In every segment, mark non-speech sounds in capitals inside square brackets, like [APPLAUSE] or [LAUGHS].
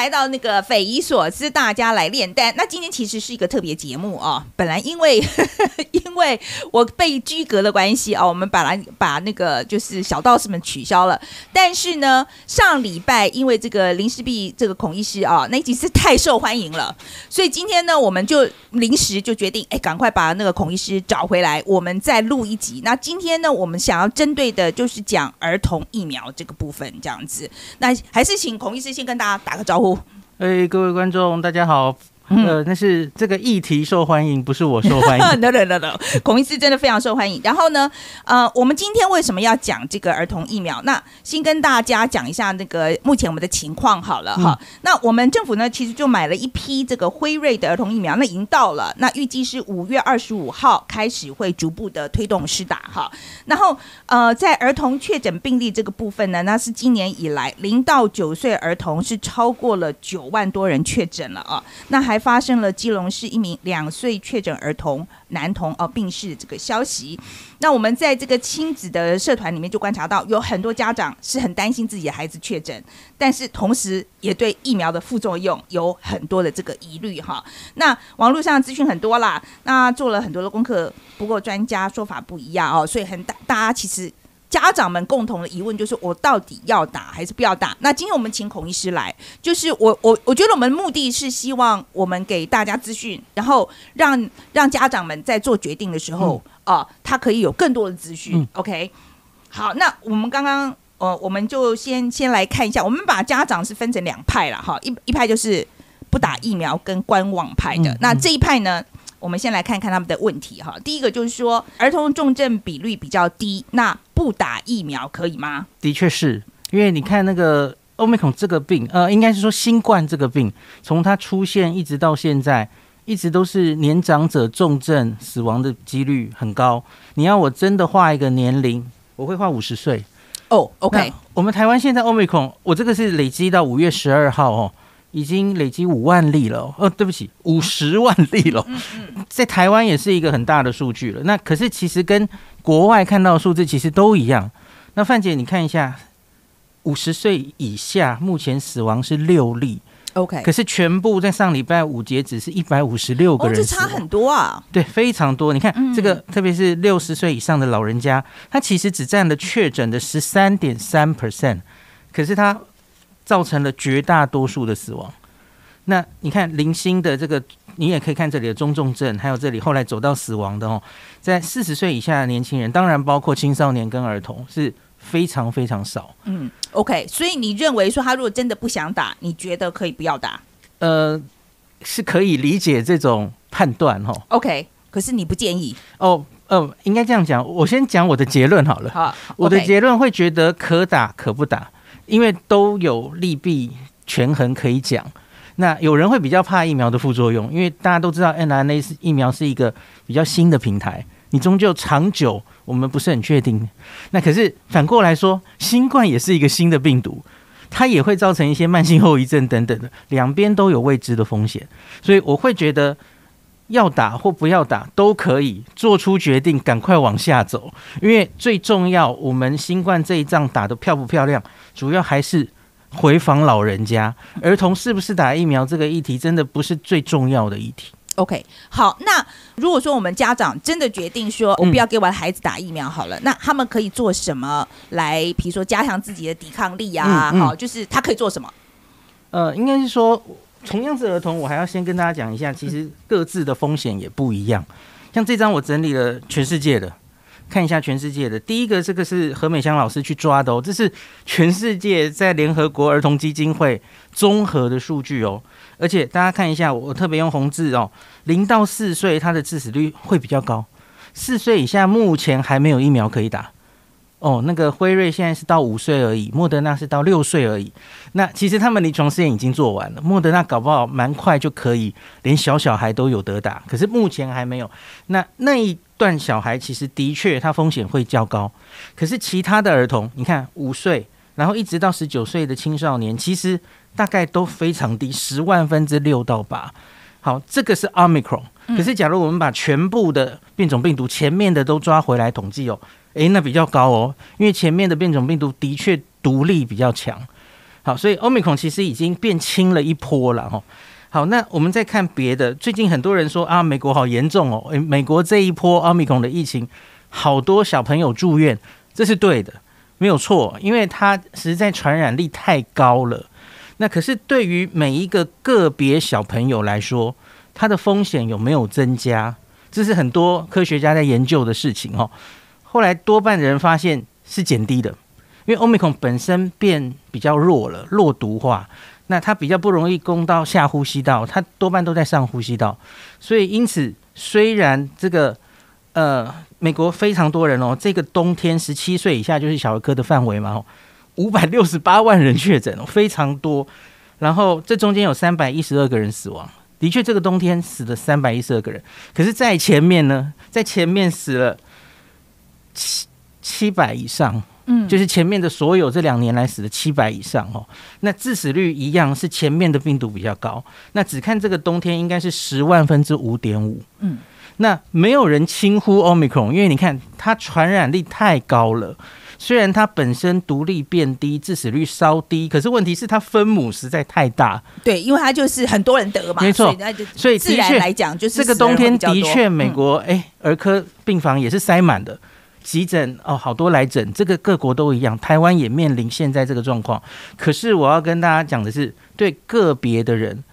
来到那个匪夷所思，大家来炼丹。那今天其实是一个特别节目哦。本来因为 [LAUGHS] 因为我被居隔的关系哦，我们本来把那个就是小道士们取消了。但是呢，上礼拜因为这个林世璧这个孔医师啊，那一集是太受欢迎了，所以今天呢，我们就临时就决定，哎，赶快把那个孔医师找回来，我们再录一集。那今天呢，我们想要针对的就是讲儿童疫苗这个部分，这样子。那还是请孔医师先跟大家打个招呼。哎，各位观众，大家好。呃，那是这个议题受欢迎，不是我受欢迎。[LAUGHS] no no no no，孔医师真的非常受欢迎。然后呢，呃，我们今天为什么要讲这个儿童疫苗？那先跟大家讲一下那个目前我们的情况好了哈。那我们政府呢，其实就买了一批这个辉瑞的儿童疫苗，那已经到了。那预计是五月二十五号开始会逐步的推动施打哈。然后呃，在儿童确诊病例这个部分呢，那是今年以来零到九岁儿童是超过了九万多人确诊了啊。那还发生了基隆市一名两岁确诊儿童男童哦病逝这个消息，那我们在这个亲子的社团里面就观察到，有很多家长是很担心自己的孩子确诊，但是同时也对疫苗的副作用有很多的这个疑虑哈。那网络上资讯很多啦，那做了很多的功课，不过专家说法不一样哦，所以很大大家其实。家长们共同的疑问就是：我到底要打还是不要打？那今天我们请孔医师来，就是我我我觉得我们目的是希望我们给大家资讯，然后让让家长们在做决定的时候啊，他可以有更多的资讯。OK，好，那我们刚刚呃，我们就先先来看一下，我们把家长是分成两派了哈，一一派就是不打疫苗跟观望派的，那这一派呢？我们先来看看他们的问题哈。第一个就是说，儿童重症比率比较低，那不打疫苗可以吗？的确是，因为你看那个欧美孔这个病，呃，应该是说新冠这个病，从它出现一直到现在，一直都是年长者重症死亡的几率很高。你要我真的画一个年龄，我会画五十岁。哦，OK。我们台湾现在欧美孔，我这个是累积到五月十二号哦。已经累积五万例了，哦，对不起，五十万例了，在台湾也是一个很大的数据了。那可是其实跟国外看到的数字其实都一样。那范姐，你看一下，五十岁以下目前死亡是六例，OK，可是全部在上礼拜五截止是一百五十六个人，这差很多啊，对，非常多。你看这个，特别是六十岁以上的老人家，他其实只占了确诊的十三点三 percent，可是他。造成了绝大多数的死亡。那你看零星的这个，你也可以看这里的中重症，还有这里后来走到死亡的哦，在四十岁以下的年轻人，当然包括青少年跟儿童，是非常非常少。嗯，OK，所以你认为说他如果真的不想打，你觉得可以不要打？呃，是可以理解这种判断哦。OK，可是你不建议哦？呃，应该这样讲，我先讲我的结论好了。好，我的结论会觉得可打可不打。因为都有利弊权衡可以讲，那有人会比较怕疫苗的副作用，因为大家都知道 n r n a 是疫苗是一个比较新的平台，你终究长久我们不是很确定。那可是反过来说，新冠也是一个新的病毒，它也会造成一些慢性后遗症等等的，两边都有未知的风险，所以我会觉得。要打或不要打都可以做出决定，赶快往下走。因为最重要，我们新冠这一仗打得漂不漂亮，主要还是回访老人家、儿童是不是打疫苗这个议题，真的不是最重要的议题。OK，好，那如果说我们家长真的决定说，我不要给我的孩子打疫苗好了，那他们可以做什么来，比如说加强自己的抵抗力啊？好，就是他可以做什么？呃，应该是说。同样是儿童，我还要先跟大家讲一下，其实各自的风险也不一样。像这张我整理了全世界的，看一下全世界的。第一个，这个是何美香老师去抓的哦，这是全世界在联合国儿童基金会综合的数据哦。而且大家看一下，我特别用红字哦，零到四岁它的致死率会比较高，四岁以下目前还没有疫苗可以打。哦，那个辉瑞现在是到五岁而已，莫德纳是到六岁而已。那其实他们临床试验已经做完了，莫德纳搞不好蛮快就可以，连小小孩都有得打。可是目前还没有。那那一段小孩其实的确他风险会较高，可是其他的儿童，你看五岁，然后一直到十九岁的青少年，其实大概都非常低，十万分之六到八。好，这个是 omicron。可是假如我们把全部的变种病毒前面的都抓回来统计哦。诶，那比较高哦，因为前面的变种病毒的确毒力比较强。好，所以欧米孔其实已经变轻了一波了哈。好，那我们再看别的，最近很多人说啊，美国好严重哦，诶，美国这一波奥密克戎的疫情，好多小朋友住院，这是对的，没有错，因为它实在传染力太高了。那可是对于每一个个别小朋友来说，它的风险有没有增加？这是很多科学家在研究的事情哦。后来多半的人发现是减低的，因为欧米克本身变比较弱了，弱毒化。那它比较不容易攻到下呼吸道，它多半都在上呼吸道，所以因此虽然这个呃美国非常多人哦，这个冬天十七岁以下就是小儿科的范围嘛，五百六十八万人确诊哦，非常多，然后这中间有三百一十二个人死亡，的确这个冬天死了三百一十二个人，可是，在前面呢，在前面死了七七百以上。嗯，就是前面的所有这两年来死的七百以上哦，那致死率一样是前面的病毒比较高。那只看这个冬天应该是十万分之五点五。嗯，那没有人轻忽 omicron，因为你看它传染力太高了。虽然它本身独立变低，致死率稍低，可是问题是它分母实在太大。对，因为它就是很多人得嘛，没错。所以自然来讲，就是这个冬天的确美国哎儿科病房也是塞满的。急诊哦，好多来诊，这个各国都一样，台湾也面临现在这个状况。可是我要跟大家讲的是，对个别的人，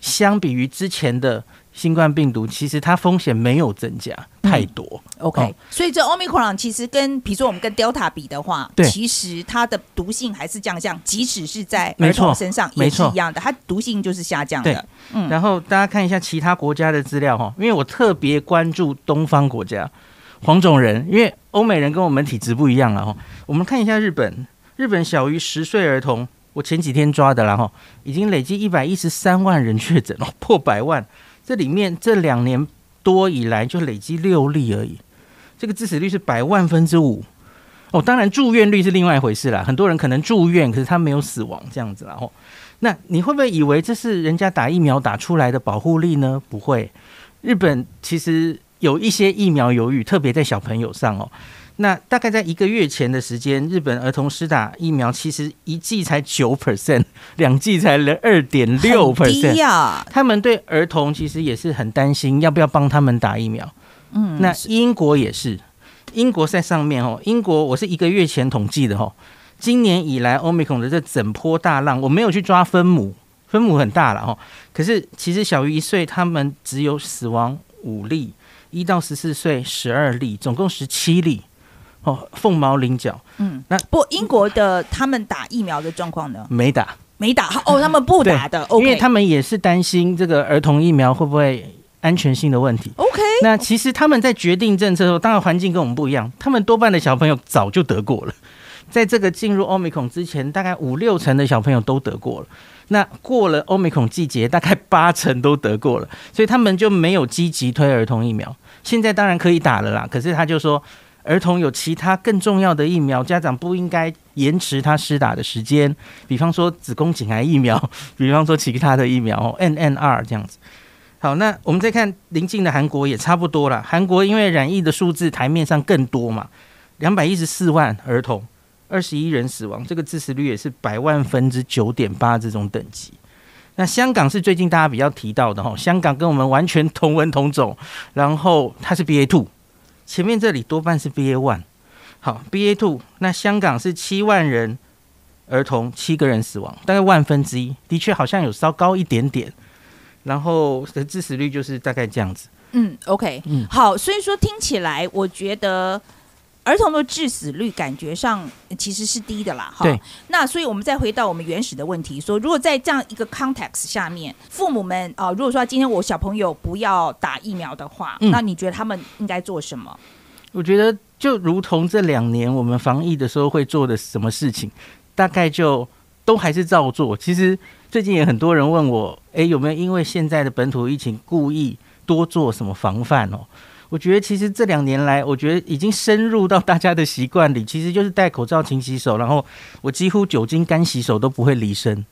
相比于之前的新冠病毒，其实它风险没有增加太多。OK，所以这 Omicron 其实跟，比如说我们跟 Delta 比的话，其实它的毒性还是降降，即使是在儿童身上也是一样的，它毒性就是下降的。嗯，然后大家看一下其他国家的资料哈，因为我特别关注东方国家。黄种人，因为欧美人跟我们体质不一样了哈。我们看一下日本，日本小于十岁儿童，我前几天抓的了哈，已经累计一百一十三万人确诊了，破百万。这里面这两年多以来就累积六例而已，这个致死率是百万分之五。哦，当然住院率是另外一回事啦，很多人可能住院，可是他没有死亡这样子然后，那你会不会以为这是人家打疫苗打出来的保护力呢？不会，日本其实。有一些疫苗犹豫，特别在小朋友上哦。那大概在一个月前的时间，日本儿童施打疫苗其实一剂才九 percent，[LAUGHS] 两剂才二点六 percent 呀。他们对儿童其实也是很担心，要不要帮他们打疫苗？嗯，那英国也是，英国在上面哦。英国我是一个月前统计的哦，今年以来欧米孔的这整波大浪，我没有去抓分母，分母很大了哦。可是其实小于一岁，他们只有死亡五例。一到十四岁十二例，总共十七例，哦，凤毛麟角。嗯，那不英国的他们打疫苗的状况呢？没打，没打。哦，他们不打的，因为他们也是担心这个儿童疫苗会不会安全性的问题。OK，那其实他们在决定政策的时候，当然环境跟我们不一样，他们多半的小朋友早就得过了，在这个进入欧米孔之前，大概五六成的小朋友都得过了。那过了欧米孔季节，大概八成都得过了，所以他们就没有积极推儿童疫苗。现在当然可以打了啦，可是他就说，儿童有其他更重要的疫苗，家长不应该延迟他施打的时间。比方说子宫颈癌疫苗，[LAUGHS] 比方说其他的疫苗，N N R 这样子。好，那我们再看邻近的韩国也差不多了。韩国因为染疫的数字台面上更多嘛，两百一十四万儿童。二十一人死亡，这个致死率也是百万分之九点八这种等级。那香港是最近大家比较提到的哈，香港跟我们完全同文同种，然后它是 B A two，前面这里多半是 B A one。好，B A two，那香港是七万人儿童，七个人死亡，大概万分之一，的确好像有稍高一点点。然后的致死率就是大概这样子。嗯，OK，嗯，好，所以说听起来我觉得。儿童的致死率感觉上其实是低的啦，哈。那所以我们再回到我们原始的问题，说如果在这样一个 context 下面，父母们啊，如果说今天我小朋友不要打疫苗的话，那你觉得他们应该做什么？我觉得就如同这两年我们防疫的时候会做的什么事情，大概就都还是照做。其实最近也很多人问我，哎，有没有因为现在的本土疫情故意多做什么防范哦？我觉得其实这两年来，我觉得已经深入到大家的习惯里，其实就是戴口罩、勤洗手，然后我几乎酒精干洗手都不会离身。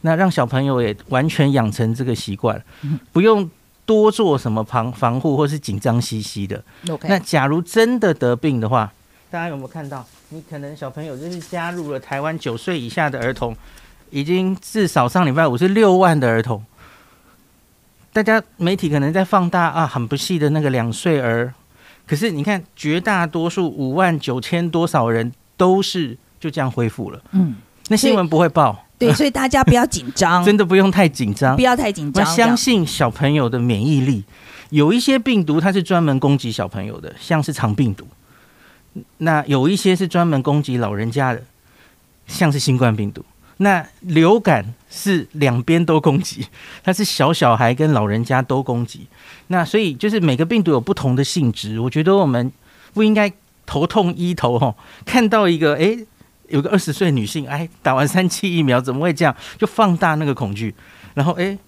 那让小朋友也完全养成这个习惯，不用多做什么防防护或是紧张兮兮的。那假如真的得病的话，大家有没有看到？你可能小朋友就是加入了台湾九岁以下的儿童已经至少上礼拜五是六万的儿童。大家媒体可能在放大啊，很不细的那个两岁儿，可是你看绝大多数五万九千多少人都是就这样恢复了。嗯，那新闻不会报。对，所以大家不要紧张，[LAUGHS] 真的不用太紧张，不要太紧张。相信小朋友的免疫力，有一些病毒它是专门攻击小朋友的，像是肠病毒；那有一些是专门攻击老人家的，像是新冠病毒。那流感是两边都攻击，它是小小孩跟老人家都攻击。那所以就是每个病毒有不同的性质，我觉得我们不应该头痛医头哈，看到一个哎。有个二十岁女性，哎，打完三期疫苗怎么会这样？就放大那个恐惧，然后哎，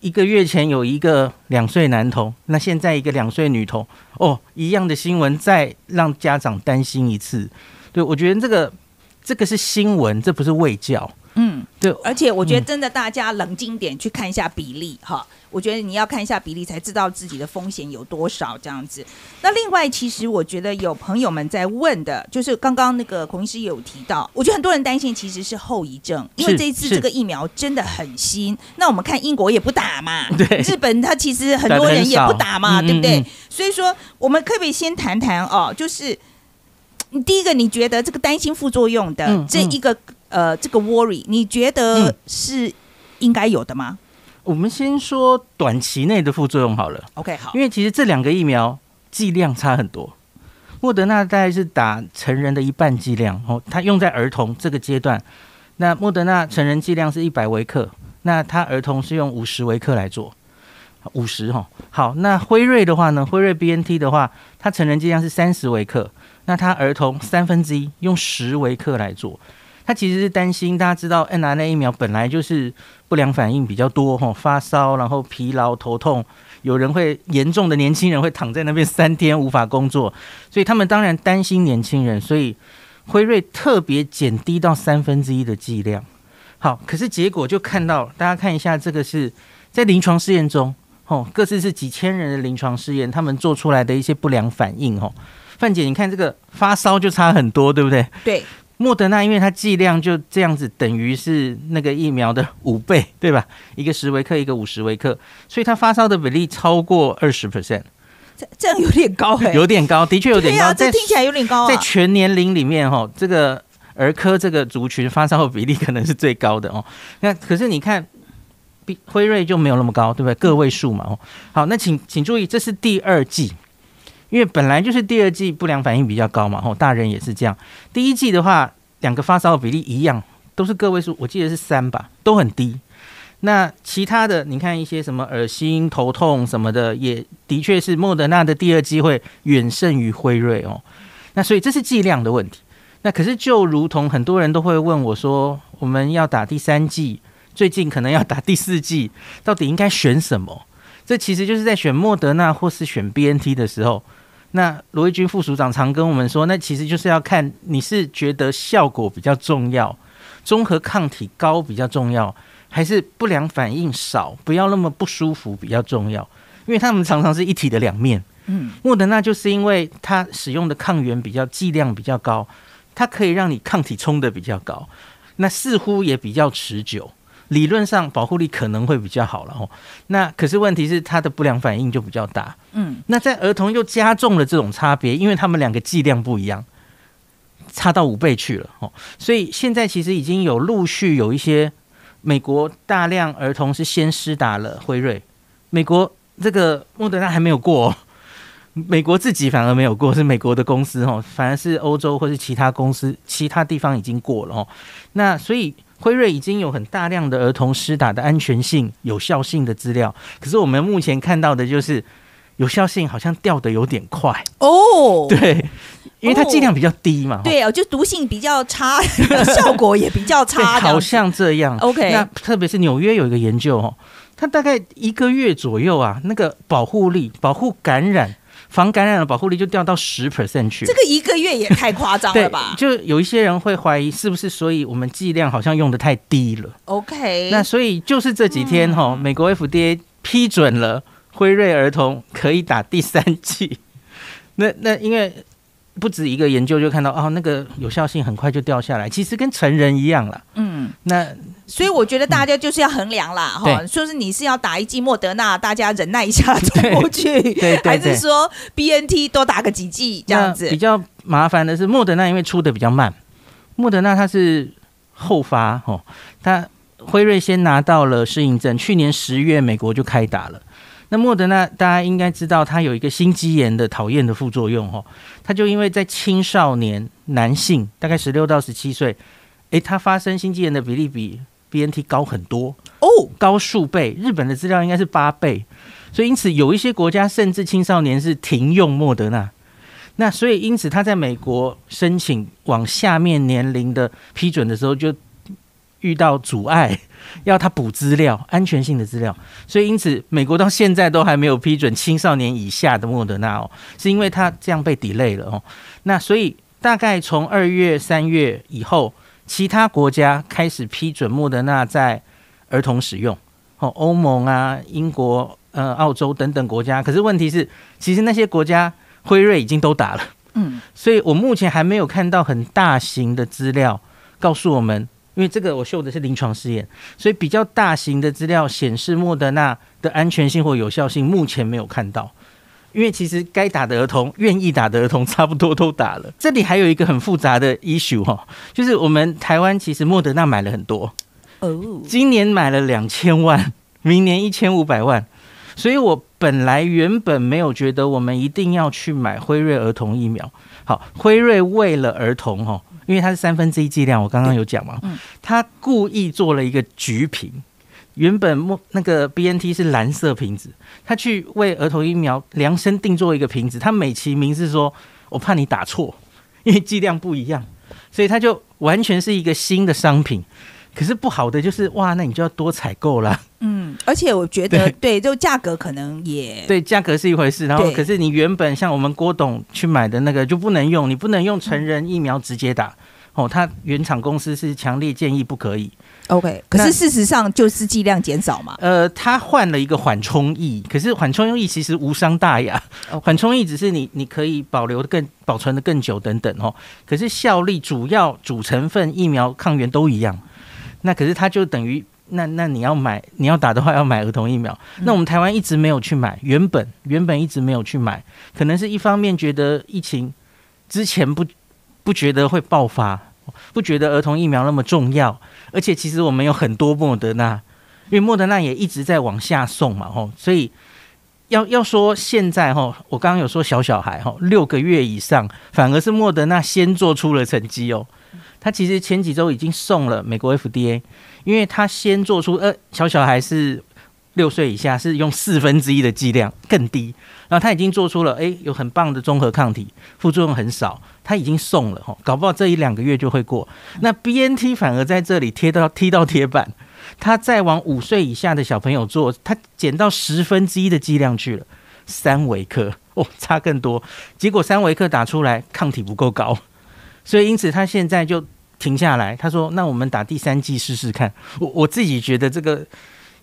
一个月前有一个两岁男童，那现在一个两岁女童，哦，一样的新闻再让家长担心一次。对我觉得这个这个是新闻，这不是卫教。嗯，对，而且我觉得真的大家冷静点去看一下比例哈，我觉得你要看一下比例才知道自己的风险有多少这样子。那另外，其实我觉得有朋友们在问的，就是刚刚那个孔医师有提到，我觉得很多人担心其实是后遗症，因为这一次这个疫苗真的很新。那我们看英国也不打嘛，[LAUGHS] 对，日本他其实很多人也不打嘛，对不对？所以说，我们可不可以先谈谈哦？就是你第一个，你觉得这个担心副作用的这一个。呃，这个 worry，你觉得是应该有的吗？我们先说短期内的副作用好了。OK，好，因为其实这两个疫苗剂量差很多。莫德纳大概是打成人的一半剂量，哦，它用在儿童这个阶段。那莫德纳成人剂量是一百微克，那它儿童是用五十微克来做，五十哈。好，那辉瑞的话呢？辉瑞 BNT 的话，它成人剂量是三十微克，那它儿童三分之一用十微克来做。他其实是担心，大家知道，N R N 疫苗本来就是不良反应比较多，吼，发烧，然后疲劳、头痛，有人会严重的年轻人会躺在那边三天无法工作，所以他们当然担心年轻人，所以辉瑞特别减低到三分之一的剂量。好，可是结果就看到，大家看一下，这个是在临床试验中，吼，各自是几千人的临床试验，他们做出来的一些不良反应，吼，范姐，你看这个发烧就差很多，对不对？对。莫德纳因为它剂量就这样子，等于是那个疫苗的五倍，对吧？[LAUGHS] 一个十微克，一个五十微克，所以它发烧的比例超过二十 percent。这这样有点高哎，[LAUGHS] 有点高，的确有点高。这听起来有点高。在全年龄里面哈，这个儿科这个族群发烧的比例可能是最高的哦。那可是你看，比辉瑞就没有那么高，对不对？个位数嘛。哦，好，那请请注意，这是第二季。因为本来就是第二季不良反应比较高嘛，吼，大人也是这样。第一季的话，两个发烧的比例一样，都是个位数，我记得是三吧，都很低。那其他的，你看一些什么恶心、头痛什么的，也的确是莫德纳的第二季会远胜于辉瑞哦。那所以这是剂量的问题。那可是就如同很多人都会问我说，我们要打第三季，最近可能要打第四季，到底应该选什么？这其实就是在选莫德纳或是选 B N T 的时候。那罗毅军副署长常跟我们说，那其实就是要看你是觉得效果比较重要，综合抗体高比较重要，还是不良反应少，不要那么不舒服比较重要。因为他们常常是一体的两面。嗯，莫德纳就是因为它使用的抗原比较剂量比较高，它可以让你抗体冲的比较高，那似乎也比较持久。理论上保护力可能会比较好了哦，那可是问题是它的不良反应就比较大，嗯，那在儿童又加重了这种差别，因为他们两个剂量不一样，差到五倍去了哦，所以现在其实已经有陆续有一些美国大量儿童是先施打了辉瑞，美国这个莫德纳还没有过，美国自己反而没有过，是美国的公司哦，反而是欧洲或是其他公司其他地方已经过了哦，那所以。辉瑞已经有很大量的儿童施打的安全性、有效性的资料，可是我们目前看到的就是有效性好像掉的有点快哦。[LAUGHS] 对，因为它剂量比较低嘛。对啊，就毒性比较差，[LAUGHS] 效果也比较差。[LAUGHS] 好像这样。OK，那特别是纽约有一个研究哦，它大概一个月左右啊，那个保护力、保护感染。防感染的保护力就掉到十 percent 去，这个一个月也太夸张了吧？[LAUGHS] 就有一些人会怀疑是不是，所以我们剂量好像用的太低了。OK，那所以就是这几天哈，美国 FDA 批准了辉瑞儿童可以打第三剂。那那因为不止一个研究就看到哦，那个有效性很快就掉下来，其实跟成人一样了。嗯，那所以我觉得大家就是要衡量啦，哈、对说是你是要打一剂莫德纳，大家忍耐一下走过去，[LAUGHS] 对对还是说 B N T 多打个几剂这样子比？较麻烦的是莫德纳，因为出的比较慢，莫德纳它是后发哦，它辉瑞先拿到了适应症，去年十月美国就开打了。那莫德纳大家应该知道，它有一个心肌炎的讨厌的副作用哦，它就因为在青少年男性，大概十六到十七岁，诶，它发生心肌炎的比例比 BNT 高很多，哦，高数倍。日本的资料应该是八倍，所以因此有一些国家甚至青少年是停用莫德纳。那所以因此他在美国申请往下面年龄的批准的时候，就遇到阻碍，[LAUGHS] 要他补资料，安全性的资料。所以因此美国到现在都还没有批准青少年以下的莫德纳哦，是因为他这样被 delay 了哦。那所以大概从二月、三月以后，其他国家开始批准莫德纳在儿童使用。哦，欧盟啊、英国、呃、澳洲等等国家，可是问题是，其实那些国家辉瑞已经都打了，嗯，所以我目前还没有看到很大型的资料告诉我们，因为这个我秀的是临床试验，所以比较大型的资料显示莫德纳的安全性或有效性，目前没有看到。因为其实该打的儿童、愿意打的儿童差不多都打了。这里还有一个很复杂的 issue 哈，就是我们台湾其实莫德纳买了很多，哦，今年买了两千万，明年一千五百万，所以我本来原本没有觉得我们一定要去买辉瑞儿童疫苗。好，辉瑞为了儿童哦，因为它是三分之一剂量，我刚刚有讲嘛，嗯他故意做了一个橘瓶。原本莫那个 BNT 是蓝色瓶子，他去为儿童疫苗量身定做一个瓶子，他美其名是说，我怕你打错，因为剂量不一样，所以他就完全是一个新的商品。可是不好的就是哇，那你就要多采购啦。嗯，而且我觉得对，就价格可能也对，价格是一回事，然后可是你原本像我们郭董去买的那个就不能用，你不能用成人疫苗直接打。哦，他原厂公司是强烈建议不可以。OK，可是事实上就是剂量减少嘛。呃，他换了一个缓冲液，可是缓冲液其实无伤大雅。缓冲液只是你你可以保留的更保存的更久等等哦。可是效力主要主成分疫苗抗原都一样，那可是它就等于那那你要买你要打的话要买儿童疫苗，那我们台湾一直没有去买，原本原本一直没有去买，可能是一方面觉得疫情之前不不觉得会爆发，不觉得儿童疫苗那么重要，而且其实我们有很多莫德纳，因为莫德纳也一直在往下送嘛，吼，所以要要说现在吼，我刚刚有说小小孩吼，六个月以上，反而是莫德纳先做出了成绩哦。他其实前几周已经送了美国 FDA，因为他先做出呃小小孩是六岁以下是用四分之一的剂量更低，然后他已经做出了诶有很棒的综合抗体，副作用很少，他已经送了吼，搞不好这一两个月就会过。那 BNT 反而在这里贴到踢到铁板，他再往五岁以下的小朋友做，他减到十分之一的剂量去了，三维克哦，差更多。结果三维克打出来抗体不够高，所以因此他现在就停下来。他说：“那我们打第三剂试试看。我”我自己觉得这个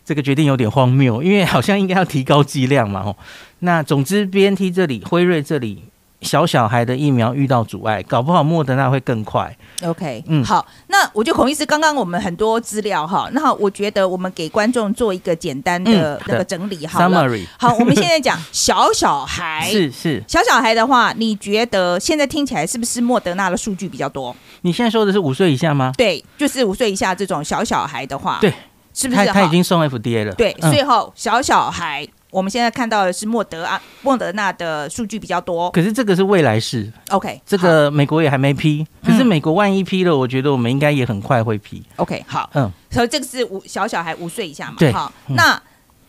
这个决定有点荒谬，因为好像应该要提高剂量嘛。哦，那总之 BNT 这里、辉瑞这里。小小孩的疫苗遇到阻碍，搞不好莫德纳会更快。OK，嗯好，那我觉得孔医师刚刚我们很多资料哈，那我觉得我们给观众做一个简单的嗯那个整理好了。Summary 好，我们现在讲小小孩，[LAUGHS] 是是，小小孩的话，你觉得现在听起来是不是莫德纳的数据比较多？你现在说的是五岁以下吗？对，就是五岁以下这种小小孩的话，对，是不是他他已经送 FDA 了。对，嗯所以后小小孩，我们现在看到的是莫德啊莫德纳的数据比较多。可是这个是未来式，OK，这好个美国也还没批。可是嗯美国万一批了，我觉得我们应该也很快会批。OK 好，嗯，所以这个是五小小孩五岁以下嘛，对好，嗯那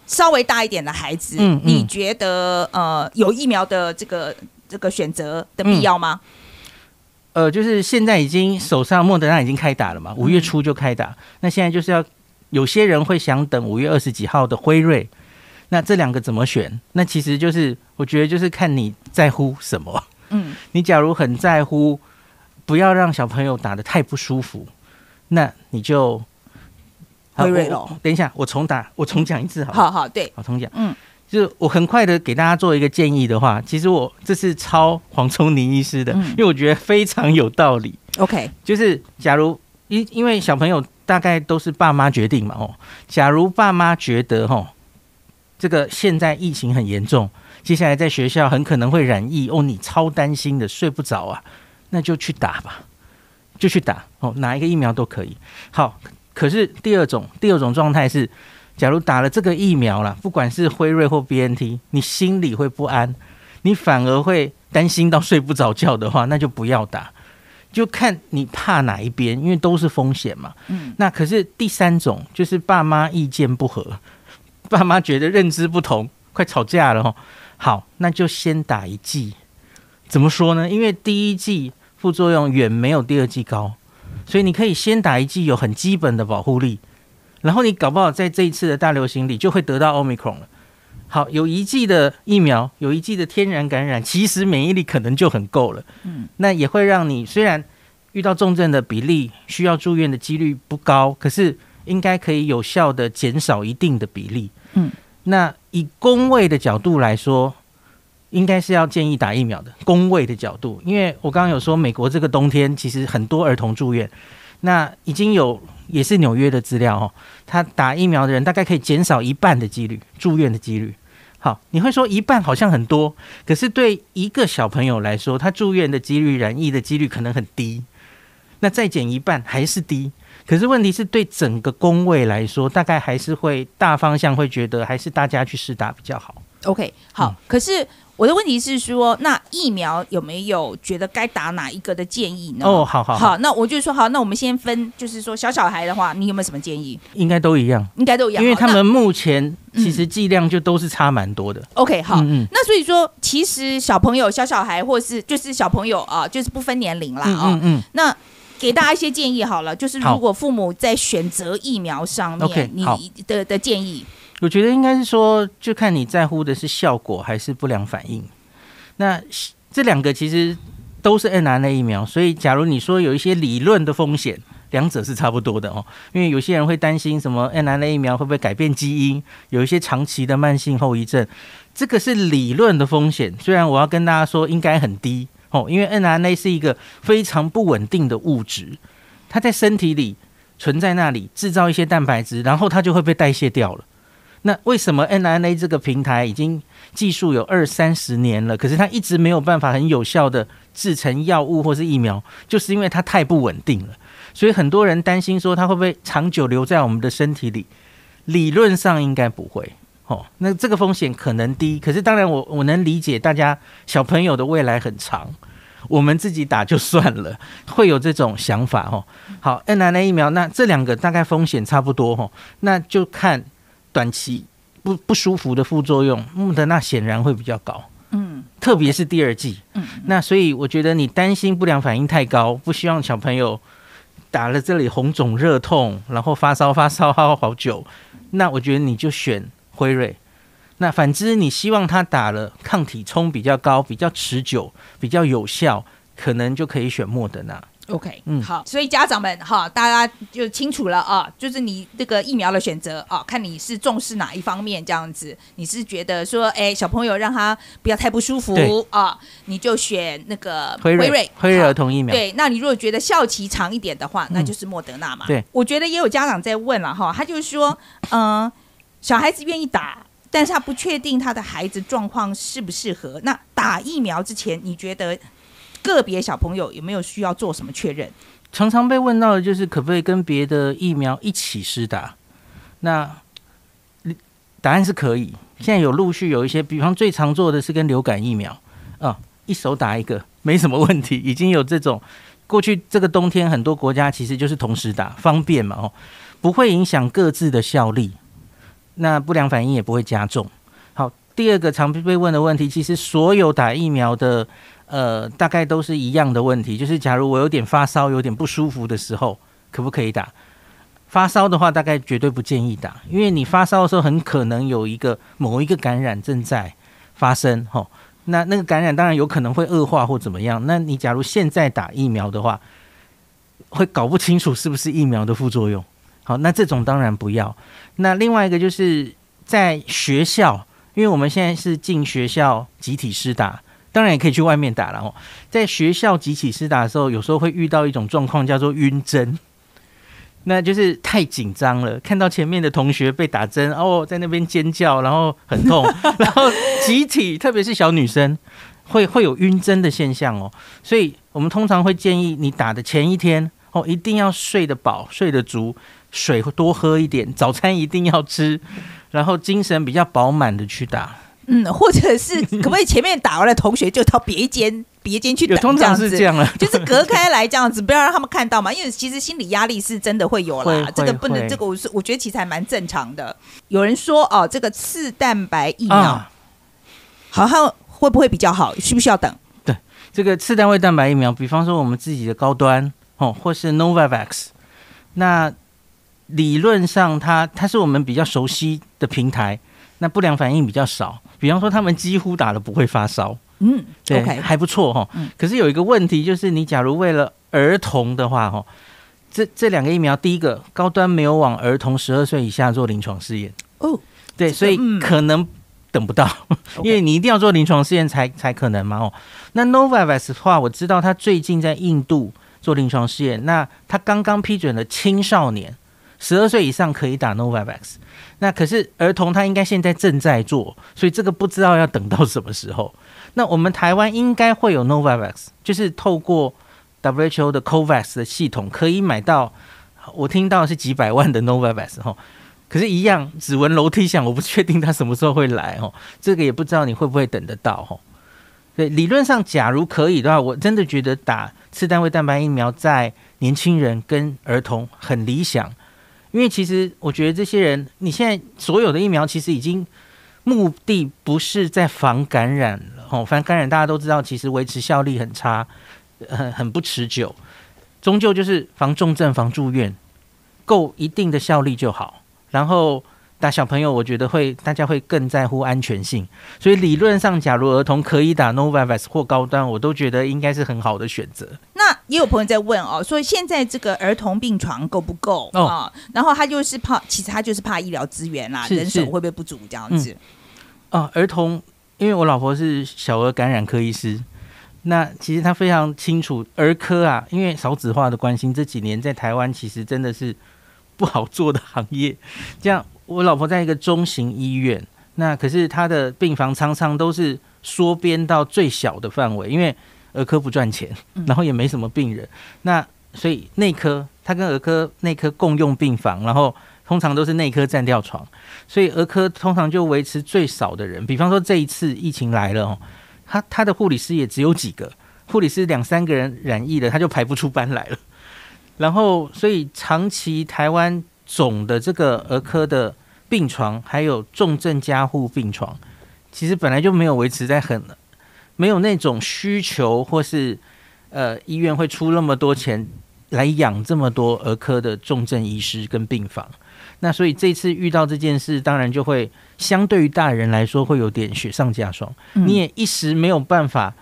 稍微大一点的孩子，嗯嗯你觉得呃有疫苗的这个这个选择的必要吗？呃，就是现在已经手上莫德纳已经开打了嗯嘛，五月初就开打。那现在就是要有些人会想等五月二十几号的辉瑞。那这两个怎么选？那其实就是我觉得就是看你在乎什么。嗯，你假如很在乎，不要让小朋友打的太不舒服，那你就辉瑞咯好我我等一下，我重打，我重讲一次好了。好好对，我，重讲。嗯，就是我很快的给大家做一个建议的话，其实我这是抄黄聪宁医师的，嗯因为我觉得非常有道理。OK，就是假如因因为小朋友大概都是爸妈决定嘛哦，假如爸妈觉得哦，这个现在疫情很严重，接下来在学校很可能会染疫哦，你超担心的睡不着啊，那就去打吧，就去打哦，哪一个疫苗都可以。好，可是第二种第二种状态是，假如打了这个疫苗了，不管是辉瑞或 BNT，你心里会不安，你反而会担心到睡不着觉的话，那就不要打。就看你怕哪一边，因为都是风险嘛。嗯，那可是第三种就是爸妈意见不合，爸妈觉得认知不同，快吵架了哦。好，那就先打一剂。怎么说呢？因为第一剂副作用远没有第二剂高，所以你可以先打一剂，有很基本的保护力。然后你搞不好在这一次的大流行里就会得到 Omicron 了。好，有一剂的疫苗，有一剂的天然感染，其实免疫力可能就很够了。嗯，那也会让你虽然遇到重症的比例需要住院的几率不高，可是应该可以有效的减少一定的比例。嗯，那以工位的角度来说，应该是要建议打疫苗的。工位的角度，因为我刚刚有说，美国这个冬天其实很多儿童住院，那已经有也是纽约的资料哦，他打疫苗的人大概可以减少一半的几率住院的几率。好，你会说一半好像很多，可是对一个小朋友来说，他住院的几率、染疫的几率可能很低，那再减一半还是低。可是问题是对整个工位来说，大概还是会大方向会觉得还是大家去试打比较好。OK，好。嗯可是我的问题是说，那疫苗有没有觉得该打哪一个的建议呢？哦，好好好，好，那我就说好，那我们先分，就是说小小孩的话，你有没有什么建议？应该都一样，应该都一样，因为他们目前其实剂量就都是差蛮多的。OK 好。嗯嗯那所以说，其实小朋友、小小孩，或是就是小朋友啊，就是不分年龄啦嗯啊、嗯嗯，那给大家一些建议好了，就是如果父母在选择疫苗上面 OK，你的的建议，我觉得应该是说，就看你在乎的是效果还是不良反应。那这两个其实都是 n r n a 疫苗，所以假如你说有一些理论的风险，两者是差不多的哦。因为有些人会担心什么 n r n a 疫苗会不会改变基因，有一些长期的慢性后遗症，这个是理论的风险。虽然我要跟大家说应该很低哦，因为 mRNA 是一个非常不稳定的物质，它在身体里存在那里，制造一些蛋白质，然后它就会被代谢掉了。那为什么 mRNA 这个平台已经技术有二三十年了，可是它一直没有办法很有效的制成药物或是疫苗，就是因为它太不稳定了。所以很多人担心说它会不会长久留在我们的身体里？理论上应该不会。哦，那这个风险可能低，可是当然我我能理解大家小朋友的未来很长，我们自己打就算了，[LAUGHS] 会有这种想法哦。好，mRNA 疫苗那这两个大概风险差不多哦，那就看短期不不舒服的副作用，莫德纳显然会比较高，嗯特别是第二季。嗯，那所以我觉得你担心不良反应太高，不希望小朋友打了这里红肿热痛，然后发烧发烧好好久，那我觉得你就选辉瑞。那反之，你希望他打了抗体冲比较高、比较持久、比较有效，可能就可以选莫德纳。OK，嗯好，所以家长们哈，大家就清楚了啊，就是你这个疫苗的选择啊，看你是重视哪一方面这样子。你是觉得说，哎，小朋友让他不要太不舒服啊，你就选那个辉瑞瑞，辉瑞儿童疫苗。对，那你如果觉得效期长一点的话，那嗯就是莫德纳嘛。对，我觉得也有家长在问了哈，他就是说，嗯、小孩子愿意打，但是他不确定他的孩子状况适不适合。那打疫苗之前，你觉得个别小朋友有没有需要做什么确认？常常被问到的就是可不可以跟别的疫苗一起施打？那答案是可以。现在有陆续有一些，比方最常做的是跟流感疫苗啊、一手打一个没什么问题，[LAUGHS] 已经有这种。过去这个冬天，很多国家其实就是同时打，方便嘛哦，不会影响各自的效力，那不良反应也不会加重。好，第二个常被问的问题，其实所有打疫苗的呃，大概都是一样的问题，就是假如我有点发烧、有点不舒服的时候，可不可以打？发烧的话，大概绝对不建议打，因为你发烧的时候，很可能有一个某一个感染正在发生，吼。那那个感染当然有可能会恶化或怎么样。那你假如现在打疫苗的话，会搞不清楚是不是疫苗的副作用。好，那这种当然不要。那另外一个就是在学校因为我们现在是进学校集体施打，当然也可以去外面打了哦。在学校集体施打的时候，有时候会遇到一种状况，叫做晕针。那就是太紧张了，看到前面的同学被打针，哦，在那边尖叫，然后很痛，[LAUGHS] 然后集体，特别是小女生，会会有晕针的现象哦。所以我们通常会建议你打的前一天哦，一定要睡得饱、睡得足，水多喝一点，早餐一定要吃，然后精神比较饱满的去打。嗯，或者是可不可以前面打完了同学就到别间 [LAUGHS] 别间去等，通常是这样了，就是隔开来这样子，不要让他们看到嘛。因为其实心理压力是真的会有啦，这个不能，这个我是我觉得其实还蛮正常的。有人说哦，这个次蛋白疫苗好像会不会比较好？需不需要等？对，这个次单位蛋白疫苗，比方说我们自己的高端哦，或是 Novavax，那理论上它它是我们比较熟悉的平台，那不良反应比较少。比方说，他们几乎打了不会发烧，嗯，对，还不错哈。可是有一个问题，就是你假如为了儿童的话，哈，这这两个疫苗，第一个高端没有往儿童十二岁以下做临床试验，哦，对，所以可能等不到，因为你一定要做临床试验才才可能嘛。哦，那 Novavax 的话，我知道他最近在印度做临床试验，那他刚刚批准了青少年十二岁以上可以打 Novavax。那可是儿童，他应该现在正在做，所以这个不知道要等到什么时候。那我们台湾应该会有 Novavax，就是透过 WHO 的 COVAX 的系统可以买到。我听到是几百万的 Novavax 哈，可是，一样指纹楼梯响，我不确定他什么时候会来哦。这个也不知道你会不会等得到哈。对，理论上，假如可以的话，我真的觉得打次单位蛋白疫苗在年轻人跟儿童很理想。因为其实我觉得这些人，你现在所有的疫苗其实已经目的不是在防感染了，哦，防感染大家都知道，其实维持效力很差，很很不持久，终究就是防重症、防住院，够一定的效力就好，然后。打小朋友，我觉得会大家会更在乎安全性，所以理论上，假如儿童可以打 Novavax 或高端，我都觉得应该是很好的选择。那也有朋友在问哦，说现在这个儿童病床够不够啊？然后他就是怕，其实他就是怕医疗资源啦，人手会不会不足这样子？哦，儿童，因为我老婆是小儿感染科医师，那其实他非常清楚儿科啊，因为少子化的关心，这几年在台湾其实真的是不好做的行业，这样。我老婆在一个中型医院，那可是她的病房常常都是缩编到最小的范围，因为儿科不赚钱，然后也没什么病人，那所以内科他跟儿科内科共用病房，然后通常都是内科占掉床，所以儿科通常就维持最少的人。比方说这一次疫情来了哦，他他的护理师也只有几个，护理师两三个人染疫了，他就排不出班来了。然后所以长期台湾。总的这个儿科的病床，还有重症加护病床，其实本来就没有维持在很没有那种需求，或是呃医院会出那么多钱来养这么多儿科的重症医师跟病房。那所以这次遇到这件事，当然就会相对于大人来说会有点雪上加霜，你也一时没有办法。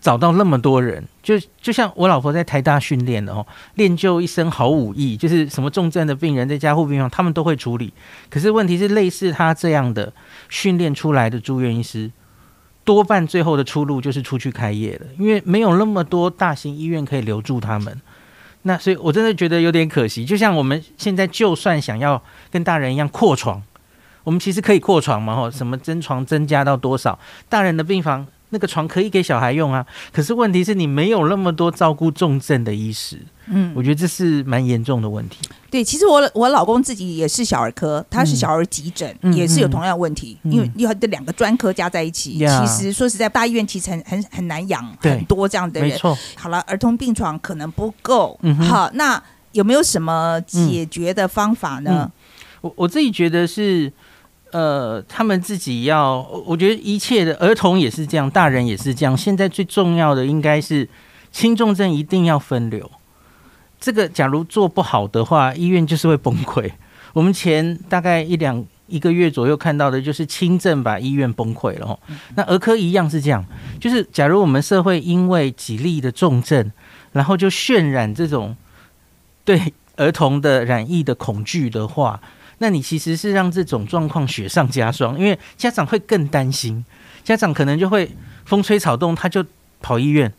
找到那么多人，就就像我老婆在台大训练的哦，练就一身好武艺，就是什么重症的病人在加护病房，他们都会处理。可是问题是，类似他这样的训练出来的住院医师，多半最后的出路就是出去开业了，因为没有那么多大型医院可以留住他们。那所以我真的觉得有点可惜。就像我们现在就算想要跟大人一样扩床，我们其实可以扩床嘛，吼，什么增床增加到多少，大人的病房。那个床可以给小孩用啊，可是问题是你没有那么多照顾重症的医师，嗯，我觉得这是蛮严重的问题。对，其实我我老公自己也是小儿科，他是小儿急诊，也是有同样问题，因为要这两个专科加在一起，其实说实在，大医院其实很很很难养很多这样的人。没错。好了，儿童病床可能不够，好，那有没有什么解决的方法呢？我我自己觉得是。呃，他们自己要，我觉得一切的儿童也是这样，大人也是这样。现在最重要的应该是轻重症一定要分流。这个假如做不好的话，医院就是会崩溃。我们前大概一两一个月左右看到的就是轻症把医院崩溃了。那儿科一样是这样，就是假如我们社会因为几例的重症，然后就渲染这种对儿童的染疫的恐惧的话。那你其实是让这种状况雪上加霜，因为家长会更担心，家长可能就会风吹草动他就跑医院，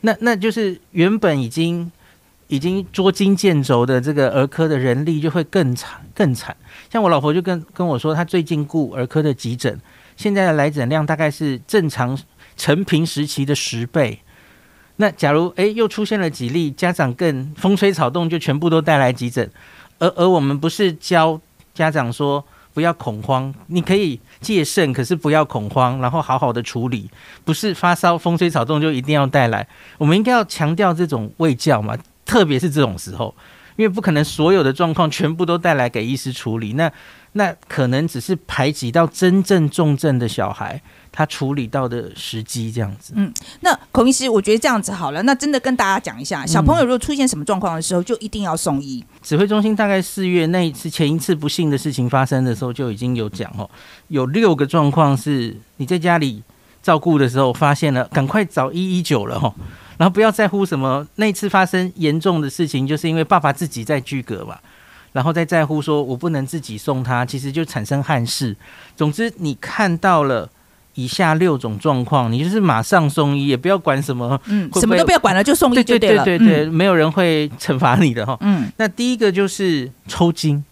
那那就是原本已经已经捉襟见肘的这个儿科的人力就会更惨更惨。像我老婆就跟跟我说，她最近顾儿科的急诊，现在的来诊量大概是正常成平时期的十倍。那假如诶又出现了几例，家长更风吹草动就全部都带来急诊，而而我们不是教家长说不要恐慌，你可以戒慎，可是不要恐慌，然后好好的处理，不是发烧风吹草动就一定要带来，我们应该要强调这种卫教嘛，特别是这种时候，因为不可能所有的状况全部都带来给医师处理，那那可能只是排挤到真正重症的小孩。他处理到的时机这样子，嗯，那孔医师，我觉得这样子好了，那真的跟大家讲一下，小朋友如果出现什么状况的时候，就一定要送医。指挥中心大概四月那一次前一次不幸的事情发生的时候，就已经有讲哦，有六个状况是你在家里照顾的时候发现了，赶快找一一九了哦，然后不要在乎什么那次发生严重的事情，就是因为爸爸自己在居隔嘛，然后再在乎说我不能自己送他，其实就产生憾事。总之你看到了。以下六种状况，你就是马上送医，也不要管什么，嗯，什么都不要管了，就送医就对了。对对对，没有人会惩罚你的哈。嗯，那第一个就是抽筋，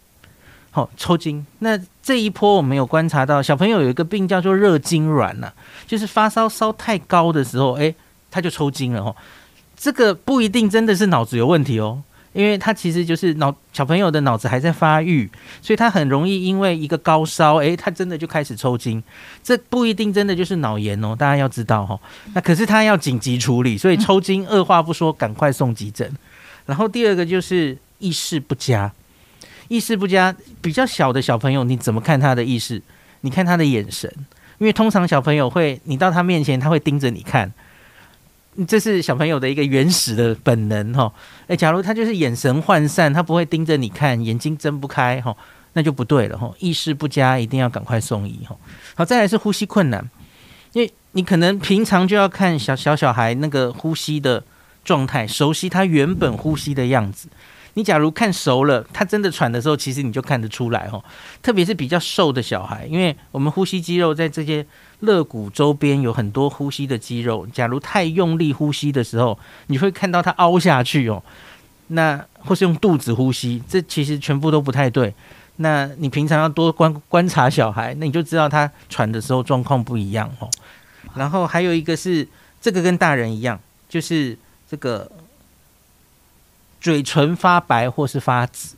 好抽筋。那这一波我们有观察到，小朋友有一个病叫做热痉挛呐，就是发烧烧太高的时候，哎，他就抽筋了哈。这个不一定真的是脑子有问题哦。因为他其实就是脑小朋友的脑子还在发育，所以他很容易因为一个高烧，诶，他真的就开始抽筋。这不一定真的就是脑炎哦，大家要知道哈。那可是他要紧急处理，所以抽筋二话不说赶快送急诊。然后第二个就是意识不佳，意识不佳比较小的小朋友，你怎么看他的意识？你看他的眼神，因为通常小朋友会，你到他面前他会盯着你看。这是小朋友的一个原始的本能哈，诶，假如他就是眼神涣散，他不会盯着你看，眼睛睁不开哈，那就不对了哈，意识不佳，一定要赶快送医哈。好，再来是呼吸困难，因为你可能平常就要看小小小孩那个呼吸的状态，熟悉他原本呼吸的样子。你假如看熟了，他真的喘的时候，其实你就看得出来哈，特别是比较瘦的小孩，因为我们呼吸肌肉在这些。肋骨周边有很多呼吸的肌肉，假如太用力呼吸的时候，你会看到它凹下去哦。那或是用肚子呼吸，这其实全部都不太对。那你平常要多观观察小孩，那你就知道他喘的时候状况不一样哦。然后还有一个是，这个跟大人一样，就是这个嘴唇发白或是发紫。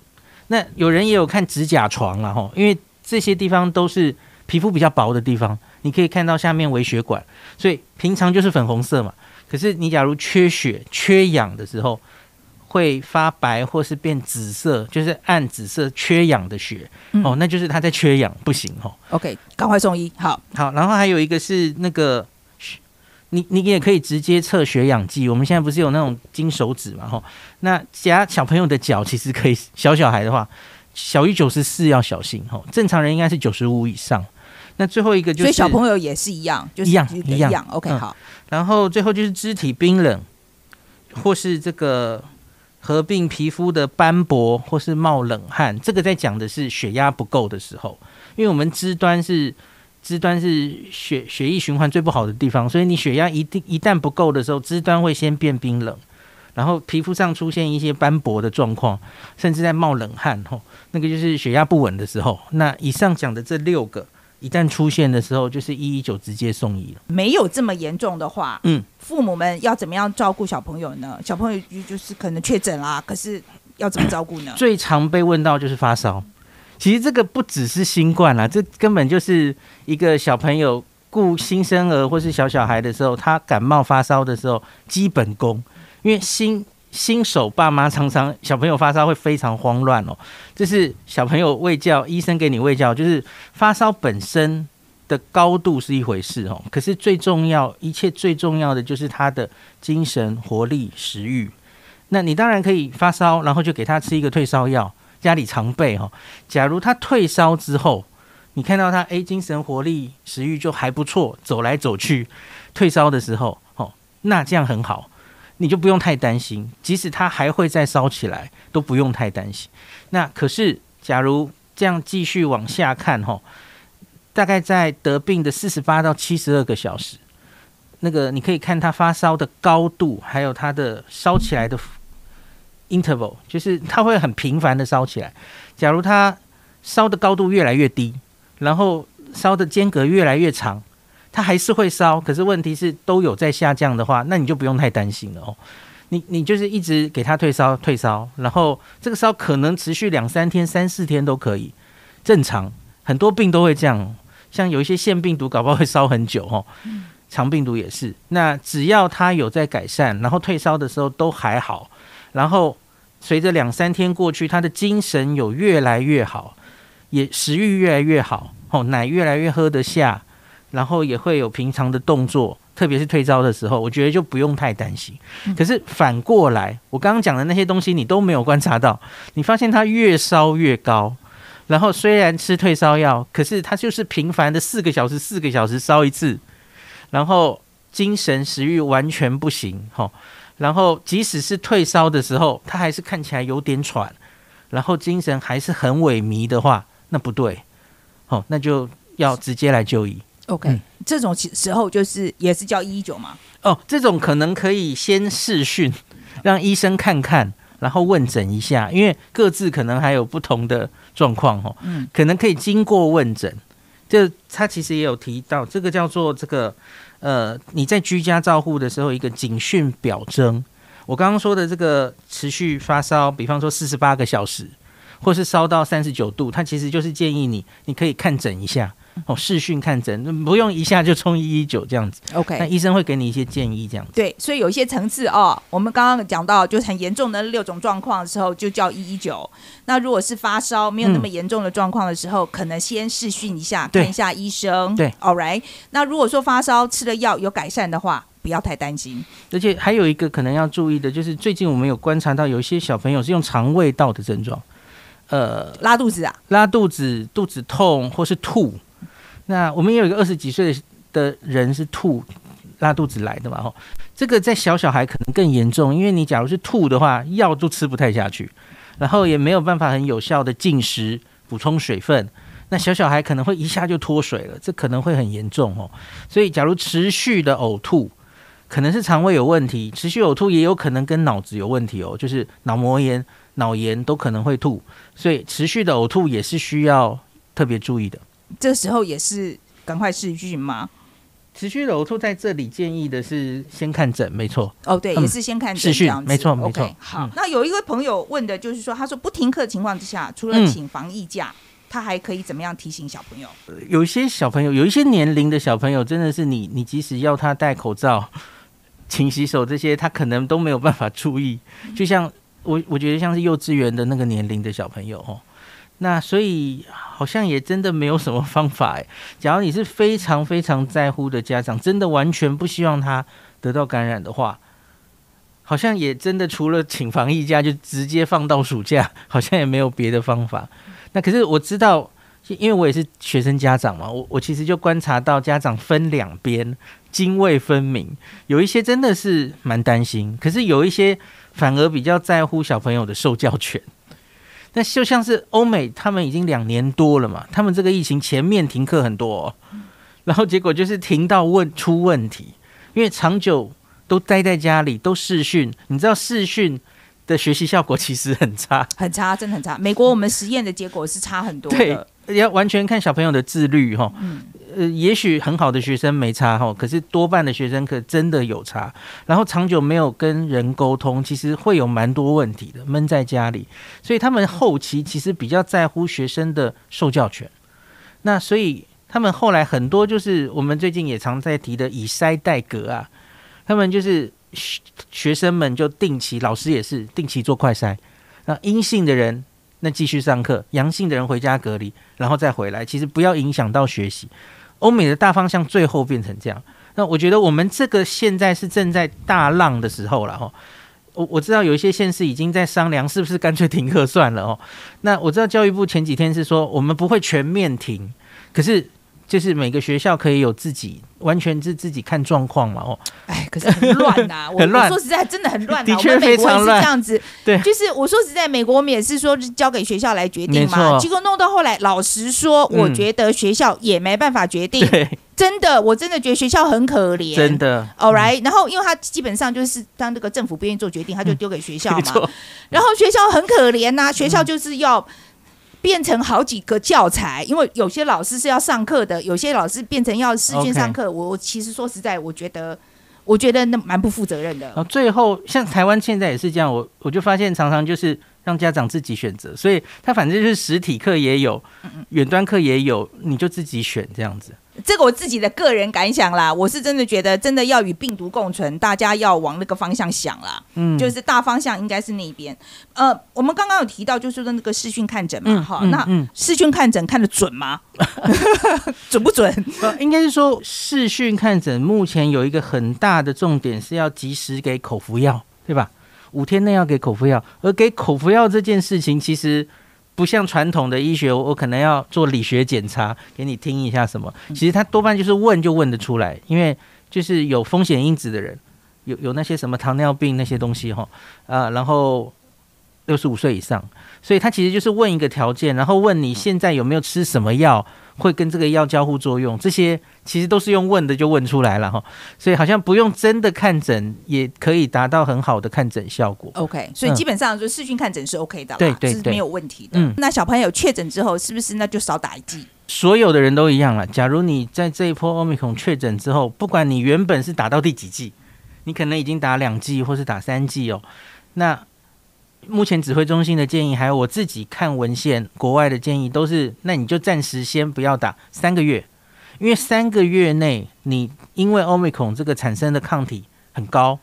那有人也有看指甲床了哈，因为这些地方都是皮肤比较薄的地方。你可以看到下面微血管，所以平常就是粉红色嘛。可是你假如缺血、缺氧的时候，会发白或是变紫色，就是暗紫色、缺氧的血哦，那就是它在缺氧，不行哦。OK，赶快送医。好，好，然后还有一个是那个，你你也可以直接测血氧计。我们现在不是有那种金手指嘛？吼，那夹小朋友的脚其实可以，小小孩的话，小于九十四要小心吼，正常人应该是九十五以上。那最后一个就是，所以小朋友也是一样，一样一样。OK，好。然后最后就是肢体冰冷，或是这个合并皮肤的斑驳，或是冒冷汗。这个在讲的是血压不够的时候，因为我们肢端是肢端是血血液循环最不好的地方，所以你血压一定一旦不够的时候，肢端会先变冰冷，然后皮肤上出现一些斑驳的状况，甚至在冒冷汗。吼，那个就是血压不稳的时候。那以上讲的这六个。一旦出现的时候，就是一一九直接送医了。没有这么严重的话，嗯，父母们要怎么样照顾小朋友呢？小朋友就是可能确诊啦，可是要怎么照顾呢？最常被问到就是发烧。其实这个不只是新冠啦，这根本就是一个小朋友顾新生儿或是小小孩的时候，他感冒发烧的时候基本功，因为新。新手爸妈常常小朋友发烧会非常慌乱哦，这是小朋友喂教，医生给你喂教，就是发烧本身的高度是一回事哦，可是最重要，一切最重要的就是他的精神活力、食欲。那你当然可以发烧，然后就给他吃一个退烧药，家里常备哈。假如他退烧之后，你看到他诶精神活力、食欲就还不错，走来走去，退烧的时候哦，那这样很好。你就不用太担心，即使他还会再烧起来，都不用太担心。那可是，假如这样继续往下看哈，大概在得病的四十八到七十二个小时，那个你可以看他发烧的高度，还有他的烧起来的 interval，就是它会很频繁的烧起来。假如它烧的高度越来越低，然后烧的间隔越来越长，它还是会烧，可是问题是都有在下降的话，那你就不用太担心了哦。你你就是一直给它退烧退烧，然后这个烧可能持续两三天、三四天都可以，正常。很多病都会这样，像有一些腺病毒，搞不好会烧很久哦。肠病毒也是。那只要它有在改善，然后退烧的时候都还好，然后随着两三天过去，他的精神有越来越好，也食欲越来越好，哦，奶越来越喝得下，然后也会有平常的动作。特别是退烧的时候，我觉得就不用太担心。可是反过来，我刚刚讲的那些东西你都没有观察到，你发现他越烧越高，然后虽然吃退烧药，可是他就是频繁的四个小时、四个小时烧一次，然后精神食欲完全不行，吼，然后即使是退烧的时候，他还是看起来有点喘，然后精神还是很萎靡的话，那不对，哦，那就要直接来就医。OK，这种时候就是也是叫一一九吗？哦，这种可能可以先试训，让医生看看，然后问诊一下，因为各自可能还有不同的状况哦。嗯，可能可以经过问诊。这他其实也有提到，这个叫做这个呃，你在居家照护的时候一个警讯表征。我刚刚说的这个持续发烧，比方说四十八个小时，或是烧到三十九度，他其实就是建议你，你可以看诊一下。哦，视讯看诊不用一下就冲一一九这样子，OK，那医生会给你一些建议这样子。对，所以有一些层次哦，我们刚刚讲到就很严重的六种状况的时候，就叫一一九。那如果是发烧没有那么严重的状况的时候，可能先视讯一下，看一下医生。对，All right。那如果说发烧吃了药有改善的话，不要太担心。而且还有一个可能要注意的，就是最近我们有观察到有一些小朋友是用肠胃道的症状，呃，拉肚子啊，拉肚子、肚子痛或是吐。那我们也有一个二十几岁的人是吐拉肚子来的嘛？吼，这个在小小孩可能更严重，因为你假如是吐的话，药都吃不太下去，然后也没有办法很有效的进食补充水分，那小小孩可能会一下就脱水了，这可能会很严重哦。所以，假如持续的呕吐，可能是肠胃有问题；持续呕吐也有可能跟脑子有问题哦，就是脑膜炎、脑炎都可能会吐，所以持续的呕吐也是需要特别注意的。这时候也是赶快试训吗？持续呕吐在这里建议的是先看诊，没错。哦，对，也是先看诊，试没错，没错。好，那有一位朋友问的就是说，他说不停课情况之下，除了请防疫假，他还可以怎么样提醒小朋友？有一些小朋友，有一些年龄的小朋友，真的是你，你即使要他戴口罩、[LAUGHS] 勤洗手这些，他可能都没有办法注意。就像我，我觉得像是幼稚园的那个年龄的小朋友哦。那所以好像也真的没有什么方法哎。假如你是非常非常在乎的家长，真的完全不希望他得到感染的话，好像也真的除了请防疫假就直接放到暑假，[LAUGHS] 好像也没有别的方法。那可是我知道，因为我也是学生家长嘛，我我其实就观察到家长分两边，泾渭分明。有一些真的是蛮担心，可是有一些反而比较在乎小朋友的受教权。那就像是欧美，他们已经两年多了嘛，他们这个疫情前面停课很多，然后结果就是停到问出问题，因为长久都待在家里，都视讯，你知道视讯的学习效果其实很差，很差，真的很差。美国我们实验的结果是差很多的。要完全看小朋友的自律哈，呃，也许很好的学生没差哈，可是多半的学生可真的有差。然后长久没有跟人沟通，其实会有蛮多问题的，闷在家里。所以他们后期其实比较在乎学生的受教权。那所以他们后来很多就是我们最近也常在提的以筛代隔啊，他们就是学生们就定期，老师也是定期做快筛，那阴性的人。那继续上课，阳性的人回家隔离，然后再回来，其实不要影响到学习。欧美的大方向最后变成这样，那我觉得我们这个现在是正在大浪的时候了哈。我我知道有一些县市已经在商量，是不是干脆停课算了哦。那我知道教育部前几天是说我们不会全面停，可是就是每个学校可以有自己完全是自己看状况嘛。哦，哎，可是很乱 [LAUGHS] 呐、我很乱我说实在，真的很乱呐、的确我们美国也是这非常乱样子，对就是我说实在，美国我们也是说交给学校来决定嘛。结果弄到后来，老实说，我嗯觉得学校也没办法决定。对，真的，我真的觉得学校很可怜。真。的。All right，、然后因为他基本上就是当这个政府不愿意做决定，他就丢给学校嘛。[LAUGHS] 然后学校很可怜呐、学校就是要变成好几个教材，因为有些老师是要上课的，有些老师变成要视讯 OK 上课。我我其实说实在，我觉得我觉得那蛮不负责任的然。后最后像台湾现在也是这样，我我就发现常常就是让家长自己选择，所以他反正就是实体课也有，远端课也有，你就自己选这样子。这个我自己的个人感想啦，我是真的觉得真的要与病毒共存，大家要往那个方向想啦。嗯，就是大方向应该是那边。呃，我们刚刚有提到，就是说那个视讯看诊嘛，嗯哈、那嗯嗯视讯看诊看得准吗？[LAUGHS] [LAUGHS] 准不准？呃，应该是说视讯看诊目前有一个很大的重点是要及时给口服药，对吧？五天内要给口服药，而给口服药这件事情其实不像传统的医学，我我可能要做理学检查，给你听一下什么。其实他多半就是问就问得出来，因为就是有风险因子的人，有有那些什么糖尿病那些东西哈，啊，然后六十五岁以上，所以他其实就是问一个条件，然后问你现在有没有吃什么药。会跟这个药交互作用，这些其实都是用问的就问出来了哈，所以好像不用真的看诊也可以达到很好的看诊效果。OK，所以基本上就视讯看诊是 OK 的啦，对对对是没有问题的。嗯那小朋友确诊之后，是不是那就少打一剂？所有的人都一样了。假如你在这一波 Omicron 确诊之后，不管你原本是打到第几剂，你可能已经打两剂或是打三剂哦，那目前指挥中心的建议，还有我自己看文献，国外的建议都是，那你就暂时先不要打三个月，因为三个月内你因为 Omicron 这个产生的抗体很高，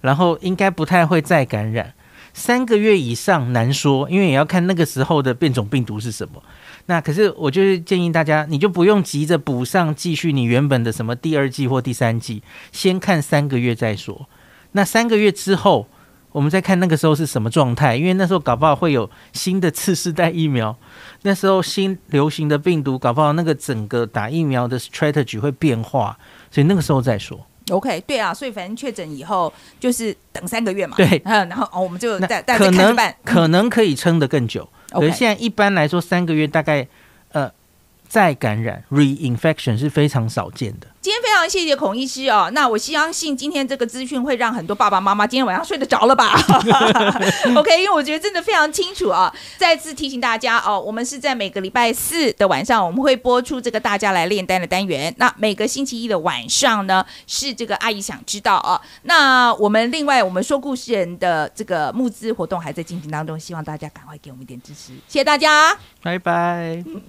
然后应该不太会再感染。三个月以上难说，因为也要看那个时候的变种病毒是什么。那可是我就是建议大家，你就不用急着补上继续你原本的什么第二季或第三季，先看三个月再说。那三个月之后，我们再看那个时候是什么状态，因为那时候搞不好会有新的次世代疫苗，那时候新流行的病毒，搞不好那个整个打疫苗的 strategy 会变化，所以那个时候再说。OK，对啊，所以反正确诊以后就是等三个月嘛，对。嗯，[LAUGHS] 然后哦，我们就那再再再可能看着办。可能可以撑得更久，可 OK 是现在一般来说三个月大概呃再感染 reinfection 是非常少见的。今天非常谢谢孔医师哦，那我相信今天这个资讯会让很多爸爸妈妈今天晚上睡得着了吧？[LAUGHS] OK，因为我觉得真的非常清楚啊。再次提醒大家哦，我们是在每个礼拜四的晚上，我们会播出这个大家来炼丹的单元。那每个星期一的晚上呢，是这个阿姨想知道哦。那我们另外我们说故事人的这个募资活动还在进行当中，希望大家赶快给我们一点支持，谢谢大家。拜拜。嗯